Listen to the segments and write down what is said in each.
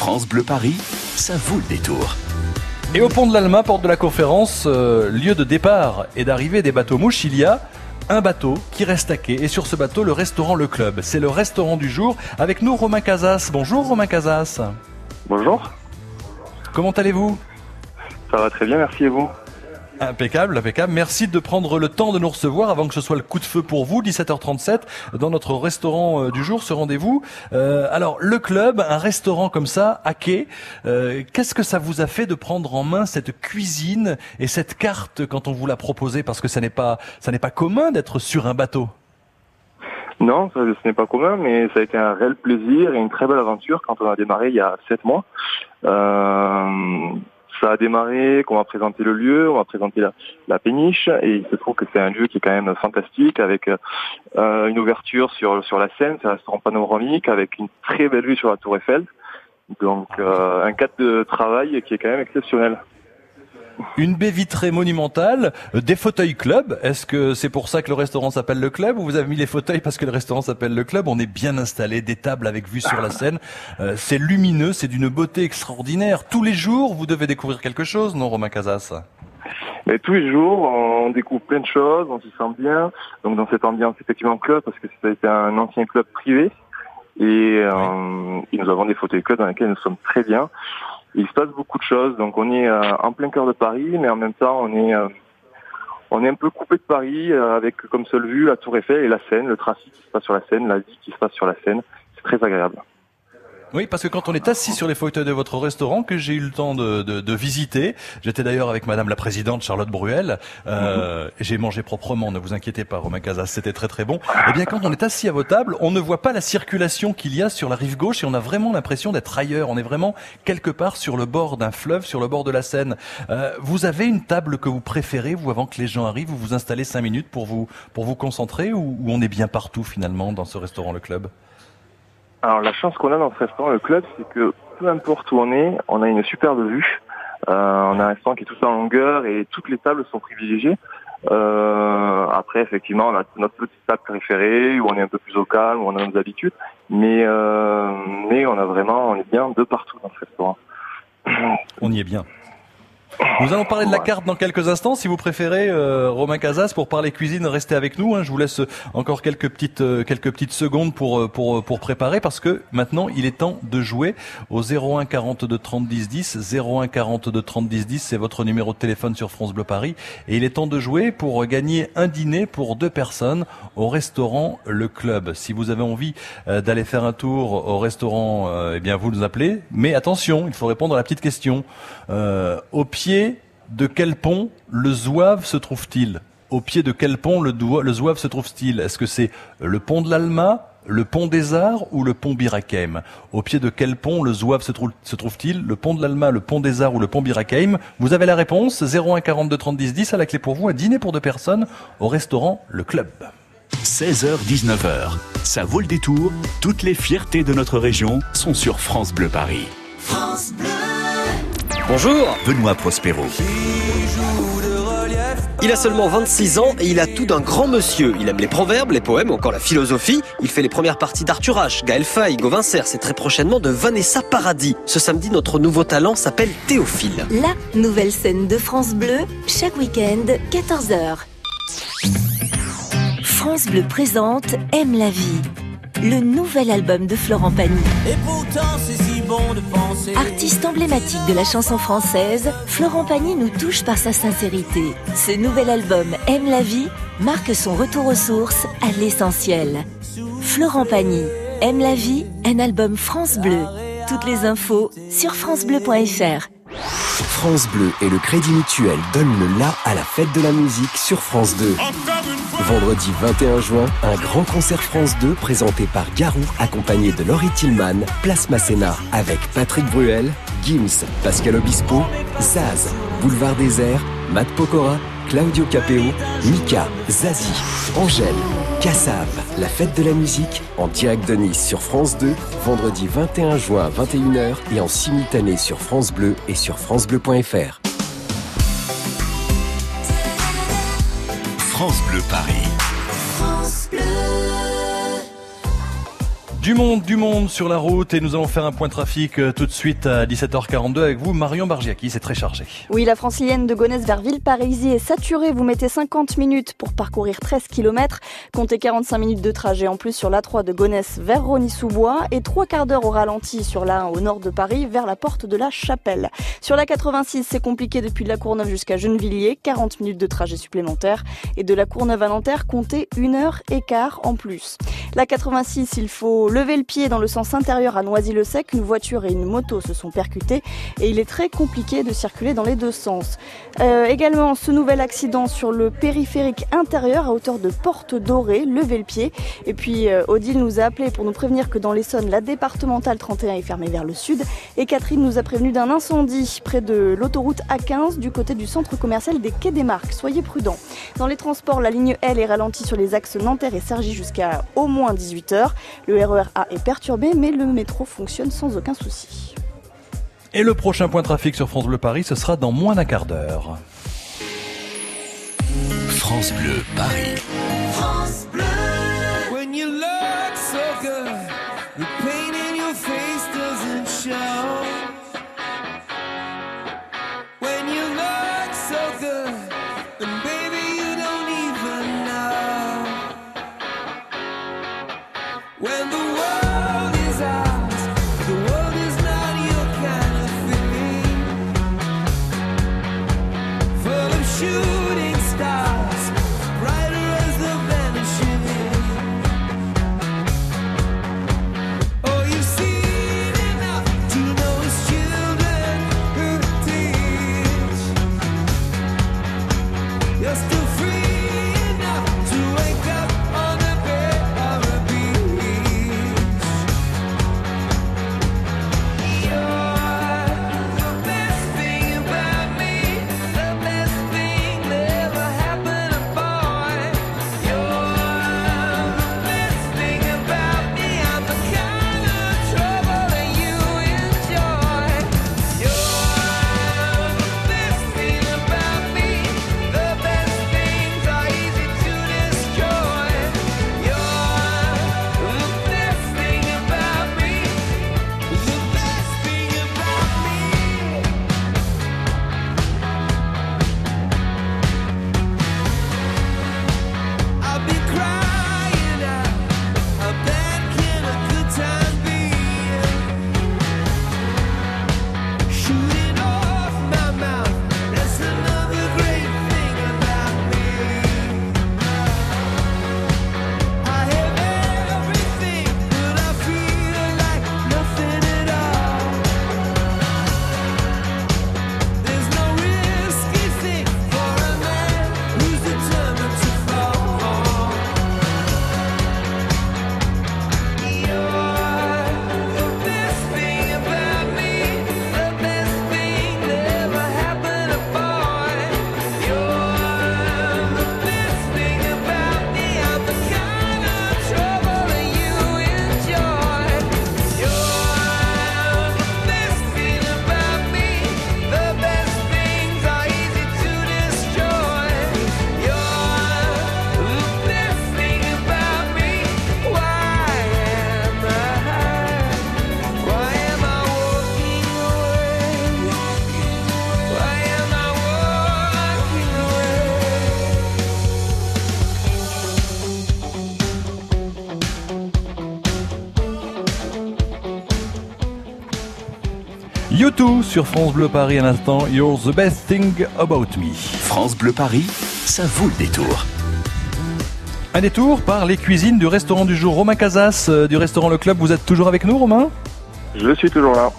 France Bleu Paris, ça vaut le détour. Et au pont de l'Alma, porte de la conférence, euh, lieu de départ et d'arrivée des bateaux mouches, il y a un bateau qui reste à quai. Et sur ce bateau, le restaurant Le Club. C'est le restaurant du jour. Avec nous, Romain Casas. Bonjour, Romain Casas. Bonjour, Comment allez-vous? Ça va très bien, merci et vous? Impeccable, impeccable. Merci de prendre le temps de nous recevoir avant que ce soit le coup de feu pour vous, 17h37, dans notre restaurant euh, du jour, ce rendez-vous. Euh, alors, le club, un restaurant comme ça, à quai, euh, qu'est-ce que ça vous a fait de prendre en main cette cuisine et cette carte quand on vous l'a proposée? Parce que ça n'est pas, ça n'est pas commun d'être sur un bateau. Non, ce n'est pas commun, mais ça a été un réel plaisir et une très belle aventure quand on a démarré il y a sept mois. Ça a démarré, qu'on m'a présenté le lieu, on m'a présenté la, la péniche, et il se trouve que c'est un lieu qui est quand même fantastique, avec euh, une ouverture sur sur la Seine, c'est un restaurant panoramique, avec une très belle vue sur la Tour Eiffel. Donc euh, un cadre de travail qui est quand même exceptionnel. Une baie vitrée monumentale, euh, des fauteuils club. Est-ce que c'est pour ça que le restaurant s'appelle le club ou vous avez mis les fauteuils parce que le restaurant s'appelle le club? On est bien installé, des tables avec vue sur la Seine. Euh, c'est lumineux, c'est d'une beauté extraordinaire. Tous les jours, vous devez découvrir quelque chose, non, Romain Casas? Mais tous les jours, on découvre plein de choses, on s'y sent bien. Donc dans cette ambiance effectivement club, parce que ça a été un ancien club privé, et, euh, et nous avons des fauteuils club dans lesquels nous sommes très bien. Il se passe beaucoup de choses, donc on est euh, en plein cœur de Paris, mais en même temps on est euh, on est un peu coupé de Paris euh, avec comme seule vue la Tour Eiffel et la Seine, le trafic qui se passe sur la Seine, la vie qui se passe sur la Seine. C'est très agréable. Oui, parce que quand on est assis sur les fauteuils de votre restaurant, que j'ai eu le temps de, de, de visiter, j'étais d'ailleurs avec Madame la Présidente Charlotte Bruel, euh, j'ai mangé proprement, ne vous inquiétez pas, Romain Casas, c'était très très bon. Eh bien, quand on est assis à vos tables, on ne voit pas la circulation qu'il y a sur la rive gauche, et on a vraiment l'impression d'être ailleurs. On est vraiment quelque part sur le bord d'un fleuve, sur le bord de la Seine. Euh, vous avez une table que vous préférez, vous, avant que les gens arrivent, vous vous installez cinq minutes pour vous pour vous concentrer, ou, ou on est bien partout finalement dans ce restaurant, le club? Alors la chance qu'on a dans ce restaurant, le club, c'est que peu importe où on est, on a une superbe vue. Euh, on a un restaurant qui est tout en longueur et toutes les tables sont privilégiées. Euh, après, effectivement, on a notre petite table préférée où on est un peu plus au calme, où on a nos habitudes. Mais, euh, mais on a vraiment, on est bien de partout dans ce restaurant. On y est bien. Nous allons parler de la carte dans quelques instants. Si vous préférez, euh, Romain Casas, pour parler cuisine, restez avec nous. hein. Je vous laisse encore quelques petites euh, quelques petites secondes pour euh, pour euh, pour préparer parce que maintenant il est temps de jouer au 01 42 30 10 10. 01 42 30 10 10, c'est votre numéro de téléphone sur France Bleu Paris. Et il est temps de jouer pour gagner un dîner pour deux personnes au restaurant Le Club. Si vous avez envie euh, d'aller faire un tour au restaurant, eh bien vous nous appelez. Mais attention, il faut répondre à la petite question. Au pied de quel pont le Zouave se trouve-t-il? Au pied de quel pont le, Zouave se trouve-t-il? Est-ce que c'est le pont de l'Alma, le pont des Arts ou le pont Birakeim Au pied de quel pont le Zouave se, trou- se trouve-t-il? Le pont de l'Alma, le pont des Arts ou le pont Birakeim Vous avez la réponse 01 42 30 10 10 à la clé pour vous, un dîner pour deux personnes au restaurant Le Club. 16h-19h, ça vaut le détour. Toutes les fiertés de notre région sont sur France Bleu Paris. Bonjour Benoît Prospero. Il a seulement 26 ans et il a tout d'un grand monsieur. Il aime les proverbes, les poèmes, encore la philosophie. Il fait les premières parties d'Arthur H, Gaël Faye, Gauvin et très prochainement de Vanessa Paradis. Ce samedi, notre nouveau talent s'appelle Théophile. La nouvelle scène de France Bleu, chaque week-end, 14h. France Bleu présente Aime la vie, le nouvel album de Florent Pagny. Et pourtant c'est si bon de penser Artiste emblématique de la chanson française, Florent Pagny nous touche par sa sincérité. Ce nouvel album Aime la vie marque son retour aux sources, à l'essentiel. Florent Pagny, Aime la vie, un album France Bleu. Toutes les infos sur francebleu.fr. France Bleu et le Crédit Mutuel donnent le la à la fête de la musique sur France 2. Vendredi 21 juin, un grand concert France 2 présenté par Garou, accompagné de Laurie Tillman, Place Masséna, avec Patrick Bruel, Gims, Pascal Obispo, Zaz, Boulevard Désert, Matt Pokora, Claudio Capeo, Mika, Zazie, Angèle, Cassav, la fête de la musique, en direct de Nice sur France 2, vendredi 21 juin à 21h et en simultané sur France Bleu et sur francebleu.fr. France Bleu Paris. Du monde, du monde sur la route et nous allons faire un point trafic euh, tout de suite à 17h42 avec vous, Marion Bargiaki, c'est très chargé. Oui, la francilienne de Gonesse vers Villeparisis est saturée. Vous mettez 50 minutes pour parcourir 13 km. Comptez 45 minutes de trajet en plus sur l'A3 de Gonesse vers Rony-sous-Bois et trois quarts d'heure au ralenti sur l'A1 au nord de Paris vers la porte de la Chapelle. Sur la 86, c'est compliqué depuis la Courneuve jusqu'à Gennevilliers, 40 minutes de trajet supplémentaire et de la Courneuve à Nanterre, comptez une heure et quart en plus. La 86, il faut lever le pied dans le sens intérieur à Noisy-le-Sec. Une voiture et une moto se sont percutées et il est très compliqué de circuler dans les deux sens. Euh, également, ce nouvel accident sur le périphérique intérieur à hauteur de Porte Dorée, levez le pied. Et puis, euh, Odile nous a appelé pour nous prévenir que dans l'Essonne, la départementale 31 est fermée vers le sud. Et Catherine nous a prévenu d'un incendie près de l'autoroute A15 du côté du centre commercial des Quais des Marques. Soyez prudents. Dans les transports, la ligne L est ralentie sur les axes Nanterre et Sergi jusqu'à au moins 18h. Le RER A est perturbé, mais le métro fonctionne sans aucun souci. Et le prochain point trafic sur France Bleu Paris, ce sera dans moins d'un quart d'heure. France Bleu Paris. France Bleu. YouTube sur France Bleu Paris à l'instant, You're the best thing about me. France Bleu Paris, ça vaut le détour. Un détour par les cuisines du restaurant du jour. Romain Casas euh, du restaurant Le Club, vous êtes toujours avec nous Romain? Je suis toujours là.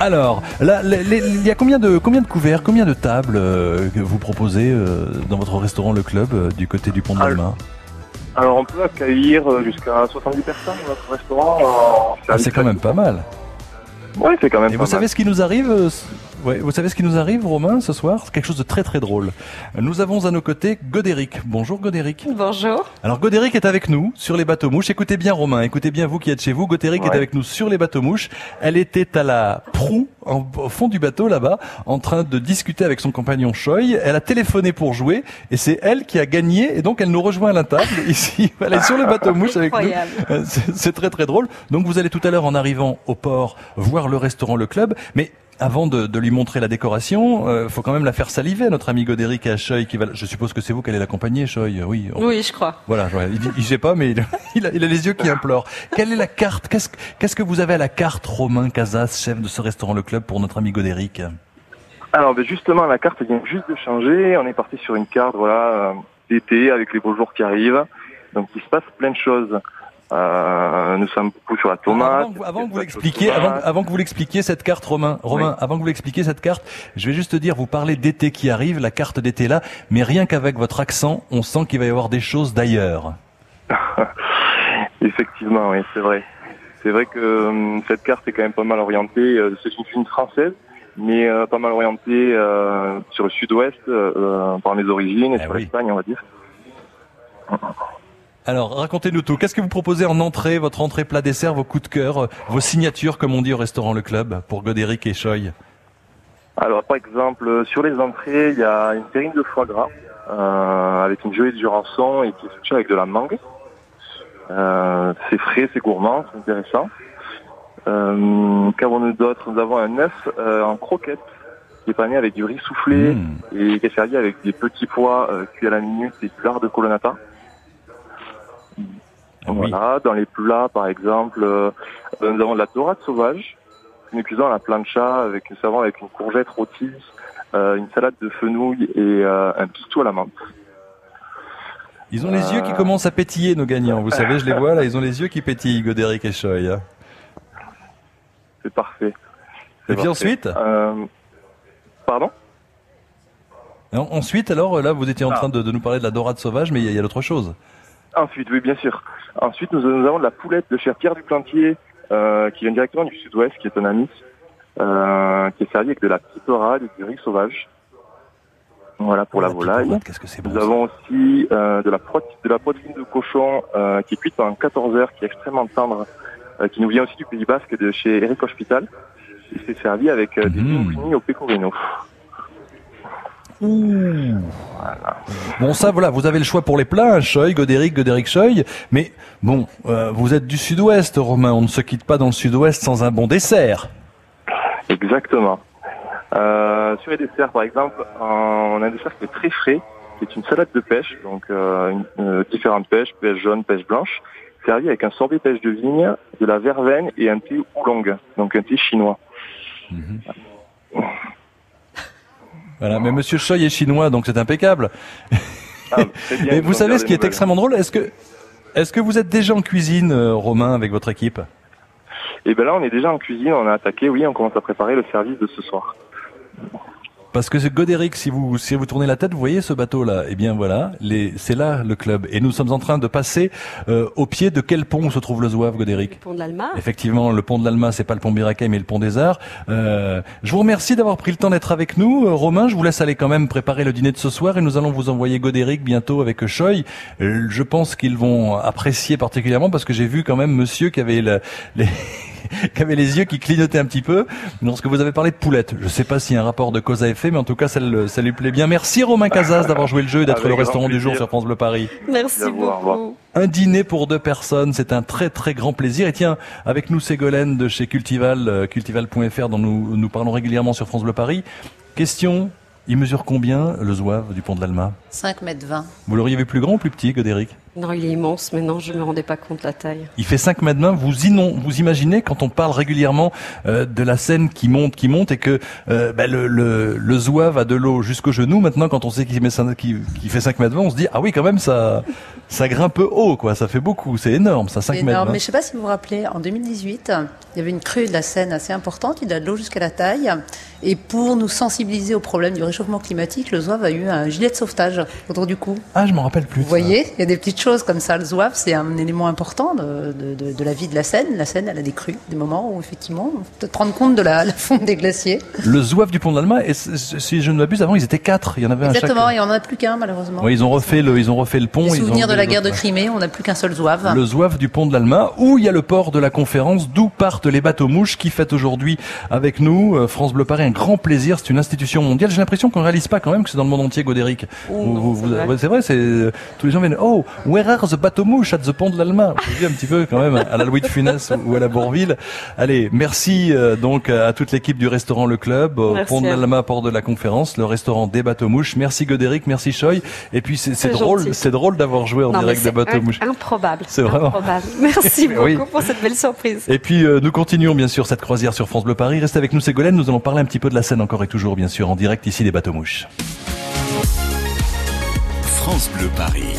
Alors, là, il y a combien de, combien de couverts, combien de tables euh, que vous proposez euh, dans votre restaurant Le Club euh, du côté du pont de Ah, Malmain Alors on peut accueillir jusqu'à 70 personnes dans notre restaurant. euh, Ah, C'est quand même pas mal. Oui, c'est quand même Et pas vous savez ce qui nous arrive euh, Ouais, vous savez ce qui nous arrive, Romain, ce soir? C'est quelque chose de très très drôle. Nous avons à nos côtés Godéric. Bonjour Godéric. Bonjour. Alors Godéric est avec nous sur les bateaux mouches. Écoutez bien Romain, écoutez bien vous qui êtes chez vous. Godéric est avec nous sur les bateaux mouches. Elle était à la proue, en- au fond du bateau là-bas, en train de discuter avec son compagnon Choi. Elle a téléphoné pour jouer et c'est elle qui a gagné et donc elle nous rejoint à la table ici. Elle est sur le bateau mouche avec nous. Incroyable. Euh, c'est très très drôle. Donc vous allez tout à l'heure en arrivant au port voir le restaurant Le Club, mais avant de, de lui montrer la décoration, euh, faut quand même la faire saliver à notre ami Godéric à Choi qui va. Je suppose que c'est vous qui allez l'accompagner, Choi. Oui. on- Oui, je crois. Voilà. ouais, il, il sait pas, mais il, il a, il a les yeux qui implorent. Quelle est la carte Qu'est-ce que- qu'est-ce que vous avez à la carte, Romain Casas, chef de ce restaurant Le Club, pour notre ami Godéric? Alors ben justement, la carte vient juste de changer. On est parti sur une carte voilà euh, d'été avec les beaux jours qui arrivent. Donc il se passe plein de choses. Euh, nous sommes beaucoup sur la tomate. Avant, que vous- avant que vous l'expliquiez, avant, avant que vous l'expliquiez cette carte, Romain, Romain, avant que vous l'expliquiez cette carte, je vais juste te dire, vous parlez d'été qui arrive, la carte d'été là, mais rien qu'avec votre accent, on sent qu'il va y avoir des choses d'ailleurs. Effectivement, oui, c'est vrai. C'est vrai que hum, cette carte est quand même pas mal orientée. euh, c'est une film française, mais euh, pas mal orientée euh, sur le sud-ouest par mes origines et Eh sur oui. l'Espagne, on va dire. Alors, racontez-nous tout. Qu'est-ce que vous proposez en entrée, votre entrée plat dessert, vos coups de cœur, euh, vos signatures, comme on dit au restaurant Le Club, pour Godéric et Choi Alors, par exemple, euh, sur les entrées, il y a une terrine de foie gras euh, avec une gelée de jurançon et qui est sucrée avec de la mangue. Euh, c'est frais, c'est gourmand, c'est intéressant. Euh, Qu'avons-nous d'autre? Nous avons un œuf euh, en croquette qui est pané avec du riz soufflé Mmh. et qui est servi avec des petits pois euh, cuits à la minute et du lard de colonnata. Ah oui. Voilà, dans les plats, par exemple, euh, euh, nous avons de la dorade sauvage, une cuisson à la plancha avec une savon avec une courgette rôtie, euh, une salade de fenouil et euh, un pistou à la menthe. Ils ont les yeux qui commencent à pétiller, nos gagnants. Vous savez, je les vois là, ils ont les yeux qui pétillent, Godéric et Choi. hein. C'est parfait. Et puis parfait. ensuite Euh, Pardon? En- Ensuite, alors, là, vous étiez en Ah. train de, de nous parler de la dorade sauvage, mais il y y a d'autres choses. Ensuite, oui, bien sûr. Ensuite, nous, nous avons de la poulette de chez Pierre Duplantier, euh, qui vient directement du sud-ouest, qui est un ami, euh, qui est servi avec de la petite orade et du riz sauvage. Voilà pour la volaille. Qu'est-ce que c'est bon Nous avons aussi euh, de la prot- de la poitrine de cochon euh, qui est cuite pendant 14 heures, qui est extrêmement tendre, qui nous vient aussi du Pays Basque de chez Eric Hospital. Et c'est servi avec des linguini au pecorino. Bon, ça, voilà, vous avez le choix pour les plats, hein, Godéric, Godéric Choi. Mais bon, euh, vous êtes du sud-ouest, Romain. On ne se quitte pas dans le sud-ouest sans un bon dessert. Exactement. Euh, sur les desserts, par exemple, on a un dessert qui est très frais, qui est une salade de pêche, donc euh, une- euh, différentes pêches, pêche jaune, pêche blanche, servi avec un sorbet pêche de vigne, de la verveine et un thé oolong, donc un thé chinois. Voilà, mais Monsieur Choi est chinois, donc c'est impeccable. Ah, bien, ils vous savez ce qui est extrêmement drôle Est-ce que, est-ce que vous êtes déjà en cuisine, euh, Romain, avec votre équipe? Et ben là, on est déjà en cuisine, on a attaqué, oui, on commence à préparer le service de ce soir. Parce que c'est Godéric, si vous, si vous tournez la tête, vous voyez ce bateau-là. Eh bien voilà, les, c'est là le club. Et nous sommes en train de passer euh, au pied de quel pont se trouve le Zouave, Godéric? Pont de l'Alma. Effectivement, le pont de l'Alma, c'est pas le pont Biraquet, mais le pont des Arts. Euh, je vous remercie d'avoir pris le temps d'être avec nous. Euh, Romain, je vous laisse aller quand même préparer le dîner de ce soir et nous allons vous envoyer Godéric bientôt avec Choi. Euh, je pense qu'ils vont apprécier particulièrement parce que j'ai vu quand même monsieur qui avait le- les... qui avait les yeux qui clignotaient un petit peu lorsque vous avez parlé de poulette. Je sais pas s'il y a un rapport de cause à effet, mais en tout cas, ça, le- ça lui plaît bien. Merci Romain Casas d'avoir joué le jeu et d'être le restaurant du jour sur France Bleu Paris. Merci beaucoup. Un dîner pour deux personnes, c'est un très très grand plaisir. Et tiens, avec nous Ségolène de chez Cultival, euh, cultival.fr dont nous, nous parlons régulièrement sur France Bleu Paris. Question, il mesure combien le zouave du pont de l'Alma? 5 mètres 20. Vous l'auriez vu plus grand ou plus petit, Godéric? Non, il est immense, mais non, je me rendais pas compte de la taille. Il fait 5 mètres 20. Vous, inon- vous imaginez quand on parle régulièrement euh, de la scène qui monte, qui monte, et que euh, bah, le, le, le zouave a de l'eau jusqu'au genou. Maintenant, quand on sait qu'il met cinq- qu'il qu'il fait 5 mètres 20, on se dit ah oui quand même ça ça grimpe haut quoi. Ça fait beaucoup. C'est énorme ça 5 C'est mètres énorme. 20. Mais je sais pas si vous vous rappelez, en 2018, il y avait une crue de la Seine assez importante, il a de l'eau jusqu'à la taille. Et pour nous sensibiliser au problème du réchauffement climatique, le Zouave a eu un gilet de sauvetage autour du cou. Ah je m'en rappelle plus. Vous ça. voyez, il y a des petites choses choses comme ça. Le zouave, c'est un élément important de, de- de- de la vie de la Seine. La Seine, elle a des crues, des moments où effectivement, on peut te rendre compte de la, la fonte des glaciers. Le zouave du pont de l'Alma, et si je ne m'abuse, avant ils étaient quatre. Il y en avait un chaque. Exactement, et on n'en a plus qu'un malheureusement. Oui, ils ont refait le, ils ont refait le pont. Les ils ont souvenirs de la guerre de. Crimée, on n'a plus qu'un seul zouave. Le zouave du pont de l'Alma, où il y a le port de la conférence, d'où partent les bateaux mouches qui fêtent aujourd'hui avec nous. euh, France Bleu Paris, un grand plaisir. C'est une institution mondiale. J'ai l'impression qu'on réalise pas quand même que c'est dans le monde entier, Godéric. Vous- vous- vous- ouais, c'est vrai, c'est euh, tous les gens viennent. Oh, where are the bateaux mouches at the pont de l'Alma Vous voyez un petit peu quand même à la Louis de Funès ou à la Bourville. Allez, merci euh, donc à toute l'équipe du restaurant Le Club, au Merci pont de l'Alma, port de la conférence, le restaurant des bateaux mouches. Merci Godéric, merci Choy. Et puis c'est drôle, c'est drôle d'avoir joué en Non, direct des bateaux mouches. Improbable. C'est vraiment- Improbable. Merci beaucoup Oui. pour cette belle surprise. Et puis euh, nous continuons bien sûr cette croisière sur France Bleu Paris. Restez avec nous Ségolène, nous allons parler un petit peu de la scène encore et toujours bien sûr en direct ici des bateaux mouches. France Bleu Paris.